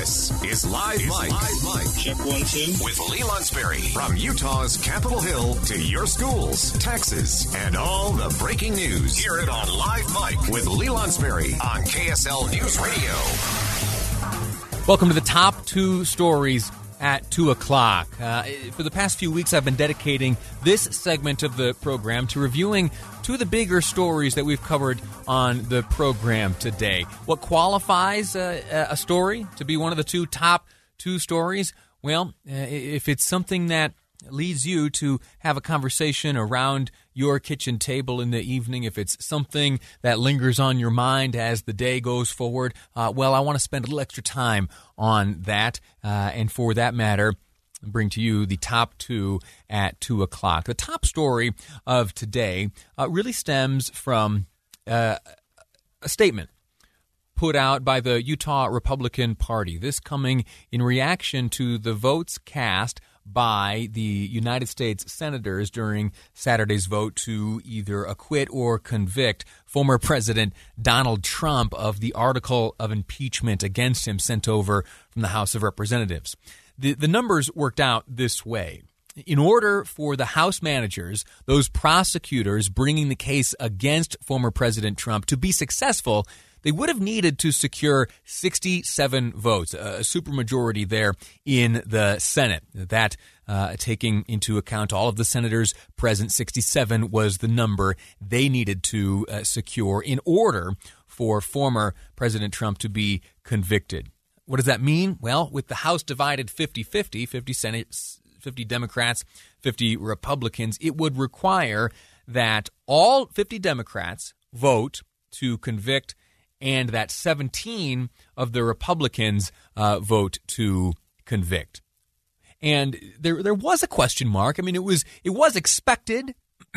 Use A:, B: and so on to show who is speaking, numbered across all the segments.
A: This is Live Mic. Live Mic.
B: Check one, two.
A: With Lee Lonsberry. From Utah's Capitol Hill to your schools, taxes, and all the breaking news. Hear it on Live Mic with Lee Lonsberry on KSL News Radio.
C: Welcome to the top two stories at 2 o'clock. Uh, for the past few weeks, I've been dedicating this segment of the program to reviewing two of the bigger stories that we've covered on the program today. What qualifies a, a story to be one of the two top two stories? Well, uh, if it's something that leads you to have a conversation around your kitchen table in the evening, if it's something that lingers on your mind as the day goes forward, uh, well, I want to spend a little extra time on that. Uh, and for that matter, bring to you the top two at two o'clock. The top story of today uh, really stems from uh, a statement put out by the Utah Republican Party. This coming in reaction to the votes cast by the United States senators during Saturday's vote to either acquit or convict former President Donald Trump of the article of impeachment against him sent over from the House of Representatives. The, the numbers worked out this way. In order for the House managers, those prosecutors bringing the case against former President Trump, to be successful, they would have needed to secure 67 votes, a supermajority there in the Senate. That, uh, taking into account all of the senators present, 67 was the number they needed to uh, secure in order for former President Trump to be convicted. What does that mean? Well, with the House divided 50 50, 50 Senate, 50 Democrats, 50 Republicans, it would require that all 50 Democrats vote to convict and that 17 of the Republicans uh, vote to convict. And there, there was a question mark. I mean, it was it was expected.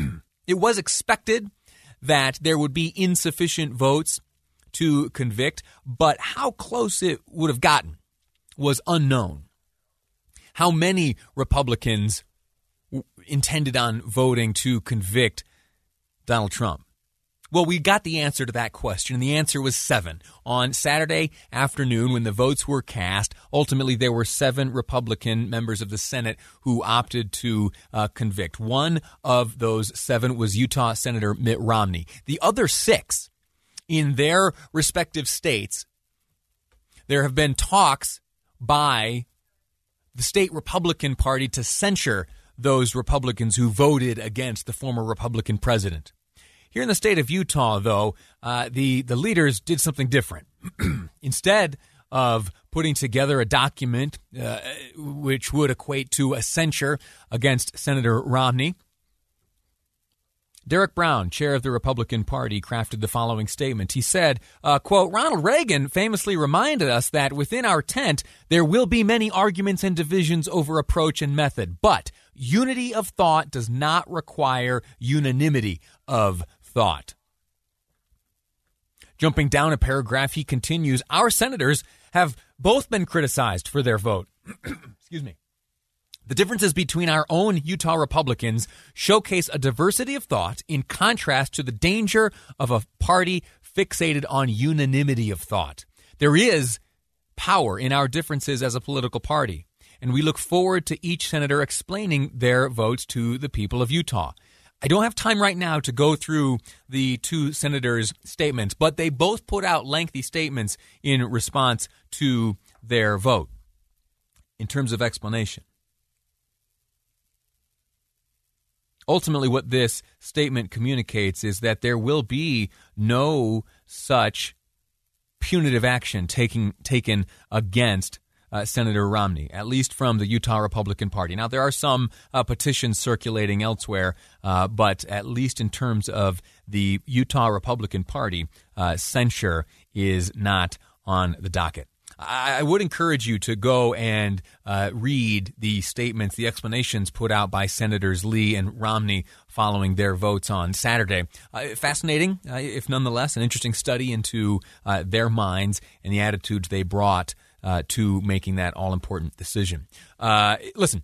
C: it was expected that there would be insufficient votes to convict, but how close it would have gotten was unknown. How many Republicans intended on voting to convict Donald Trump? Well, we got the answer to that question, and the answer was seven. On Saturday afternoon, when the votes were cast, ultimately there were seven Republican members of the Senate who opted to uh, convict. One of those seven was Utah Senator Mitt Romney. The other six, in their respective states, there have been talks by the state Republican Party to censure those Republicans who voted against the former Republican president. Here in the state of Utah, though, uh, the the leaders did something different. Instead of putting together a document uh, which would equate to a censure against Senator Romney, Derek Brown, chair of the Republican Party, crafted the following statement. He said, uh, quote, Ronald Reagan famously reminded us that within our tent there will be many arguments and divisions over approach and method, but unity of thought does not require unanimity of thought. Jumping down a paragraph, he continues Our senators have both been criticized for their vote. Excuse me. The differences between our own Utah Republicans showcase a diversity of thought in contrast to the danger of a party fixated on unanimity of thought. There is power in our differences as a political party, and we look forward to each senator explaining their votes to the people of Utah. I don't have time right now to go through the two senators' statements, but they both put out lengthy statements in response to their vote in terms of explanation. Ultimately, what this statement communicates is that there will be no such punitive action taking, taken against uh, Senator Romney, at least from the Utah Republican Party. Now, there are some uh, petitions circulating elsewhere, uh, but at least in terms of the Utah Republican Party, uh, censure is not on the docket. I, would encourage you to go and uh, read the statements, the explanations put out by Senators Lee and Romney following their votes on Saturday. Uh, fascinating, uh, if nonetheless, an interesting study into uh, their minds and the attitudes they brought uh, to making that all important decision. Uh, listen,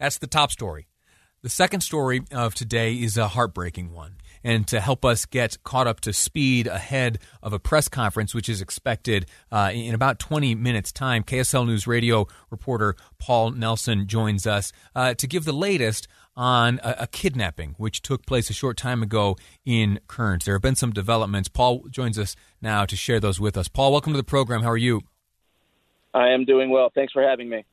C: that's the top story. The second story of today is a heartbreaking one. And to help us get caught up to speed ahead of a press conference, which is expected uh, in about 20 minutes' time, KSL News Radio reporter Paul Nelson joins us uh, to give the latest on a, a, kidnapping which took place a short time ago in Kearns. There have been some developments. Paul joins us now to share those with us. Paul, welcome to the program. How are you?
B: I am doing well. Thanks for having me.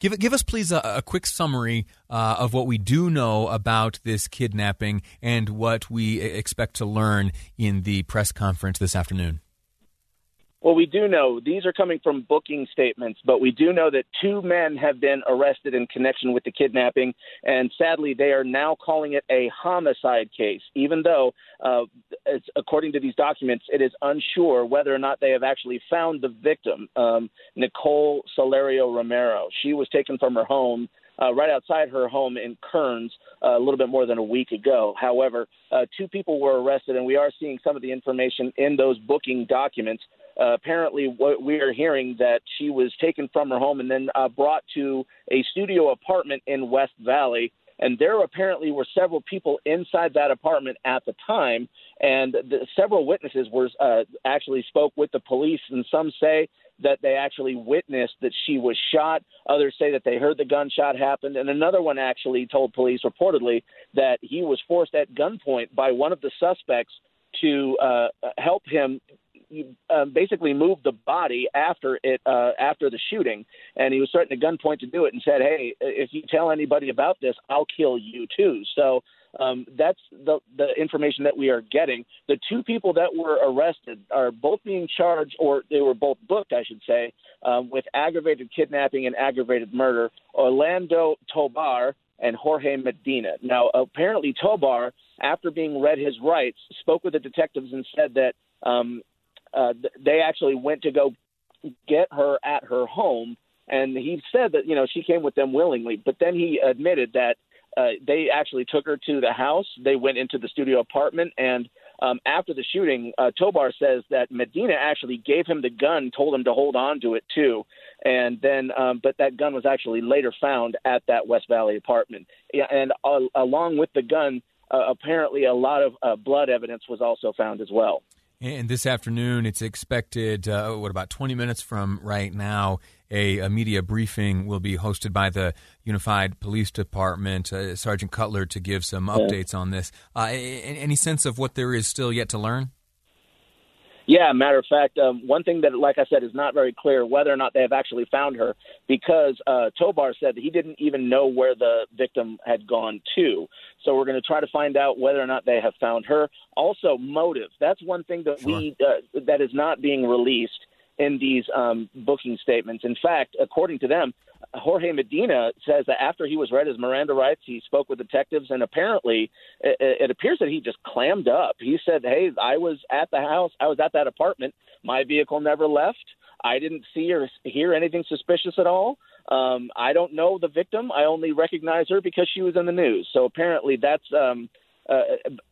C: Give, give us, please, a, a quick summary uh, of what we do know about this kidnapping and what we expect to learn in the press conference this afternoon.
B: Well, we do know these are coming from booking statements, but we do know that two men have been arrested in connection with the kidnapping, and sadly, they are now calling it a homicide case, even though, uh, according to these documents, it is unsure whether or not they have actually found the victim, um, Nicole Salerio Romero. She was taken from her home uh, right outside her home in Kearns uh, a little bit more than a week ago. However, uh, two people were arrested, and we are seeing some of the information in those booking documents. Uh, apparently, what we are hearing that she was taken from her home and then uh, brought to a studio apartment in West Valley. And there apparently were several people inside that apartment at the time, and the, several witnesses were uh, actually spoke with the police. And some say that they actually witnessed that she was shot. Others say that they heard the gunshot happen. And another one actually told police reportedly that he was forced at gunpoint by one of the suspects to uh, help him uh, basically moved the body after it uh, after the shooting, and he was threatening a gunpoint to do it, and said, "Hey, if you tell anybody about this, I'll kill you too." So um, that's the the information that we are getting. The two people that were arrested are both being charged, or they were both booked, I should say, um, with aggravated kidnapping and aggravated murder. Orlando Tobar and Jorge Medina. Now, apparently, Tobar, after being read his rights, spoke with the detectives and said that um, uh, they actually went to go get her at her home, and he said that you know she came with them willingly. But then he admitted that uh, they actually took her to the house. They went into the studio apartment, and um, after the shooting, uh, Tobar says that Medina actually gave him the gun, told him to hold on to it too, and then, um, but that gun was actually later found at that West Valley apartment, and uh, along with the gun, uh, apparently a lot of uh, blood evidence was also found as well.
C: And this afternoon, it's expected, uh, what, about 20 minutes from right now, a, a, media briefing will be hosted by the Unified Police Department, uh, Sergeant Cutler, to give some updates on this. Uh, any sense of what there is still yet to learn?
B: Yeah, matter of fact, um, one thing that, like I said, is not very clear whether or not they have actually found her because uh, Tobar said that he didn't even know where the victim had gone to. So we're going to try to find out whether or not they have found her. Also, motive. That's one thing that sure. we uh, that is not being released in these um, booking statements. In fact, according to them, Jorge Medina says that after he was read his Miranda rights, he spoke with detectives, and apparently it, it appears that he just clammed up. He said, "Hey, I was at the house. I was at that apartment. My vehicle never left. I didn't see or hear anything suspicious at all. Um, I don't know the victim. I only recognize her because she was in the news. So apparently that's." Um, uh,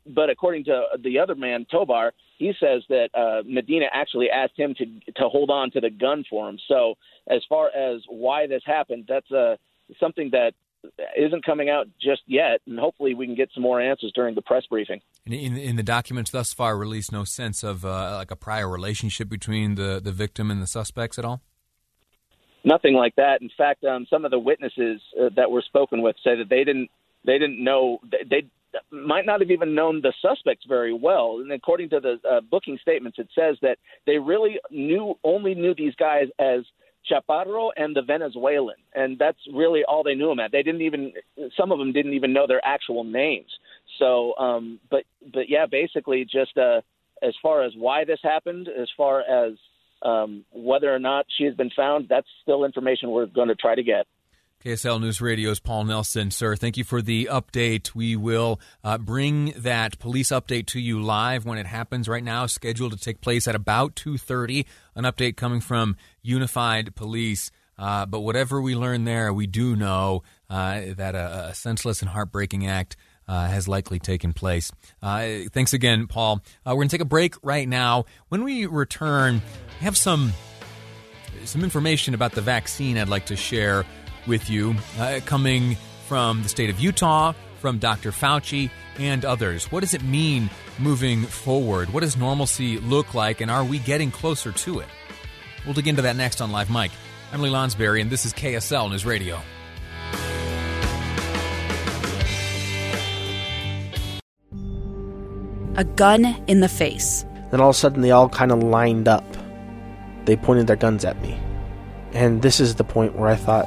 B: but according to the other man, Tobar, he says that uh, Medina actually asked him to to hold on to the gun for him. So as far as why this happened, that's uh, something that isn't coming out just yet, and hopefully we can get some more answers during the press briefing.
C: In, in the documents thus far released, no sense of uh, like a prior relationship between the, the victim and the suspects at all.
B: Nothing like that. In fact, um, some of the witnesses uh, that were spoken with say that they didn't they didn't know they might not have even known the suspects very well. And according to the uh, booking statements, it says that they really knew only knew these guys as Chaparro and the Venezuelan, and that's really all they knew them at. They didn't even some of them didn't even know their actual names. So, um, but but yeah, basically just uh, as far as why this happened, as far as um, whether or not she has been found, that's still information we're going to try to get.
C: KSL News Radio's Paul Nelson. Sir, thank you for the update. We will uh, bring that police update to you live when it happens right now, scheduled to take place at about 2.30. An update coming from Unified Police. Uh, but whatever we learn there, we do know uh, that a, a, senseless and heartbreaking act uh, has likely taken place. Uh, thanks again, Paul. Uh, we're going to take a break right now. When we return, we have some some information about the vaccine I'd like to share with you, uh, coming from the state of Utah, from Dr. Fauci, and others. What does it mean moving forward? What does normalcy look like, and are we getting closer to it? We'll dig into that next on Live Mic. I'm Lee Lonsberry, and this is KSL News Radio.
D: A gun in the face.
E: Then all of a sudden, they all kind of lined up. They pointed their guns at me. And this is the point where I thought,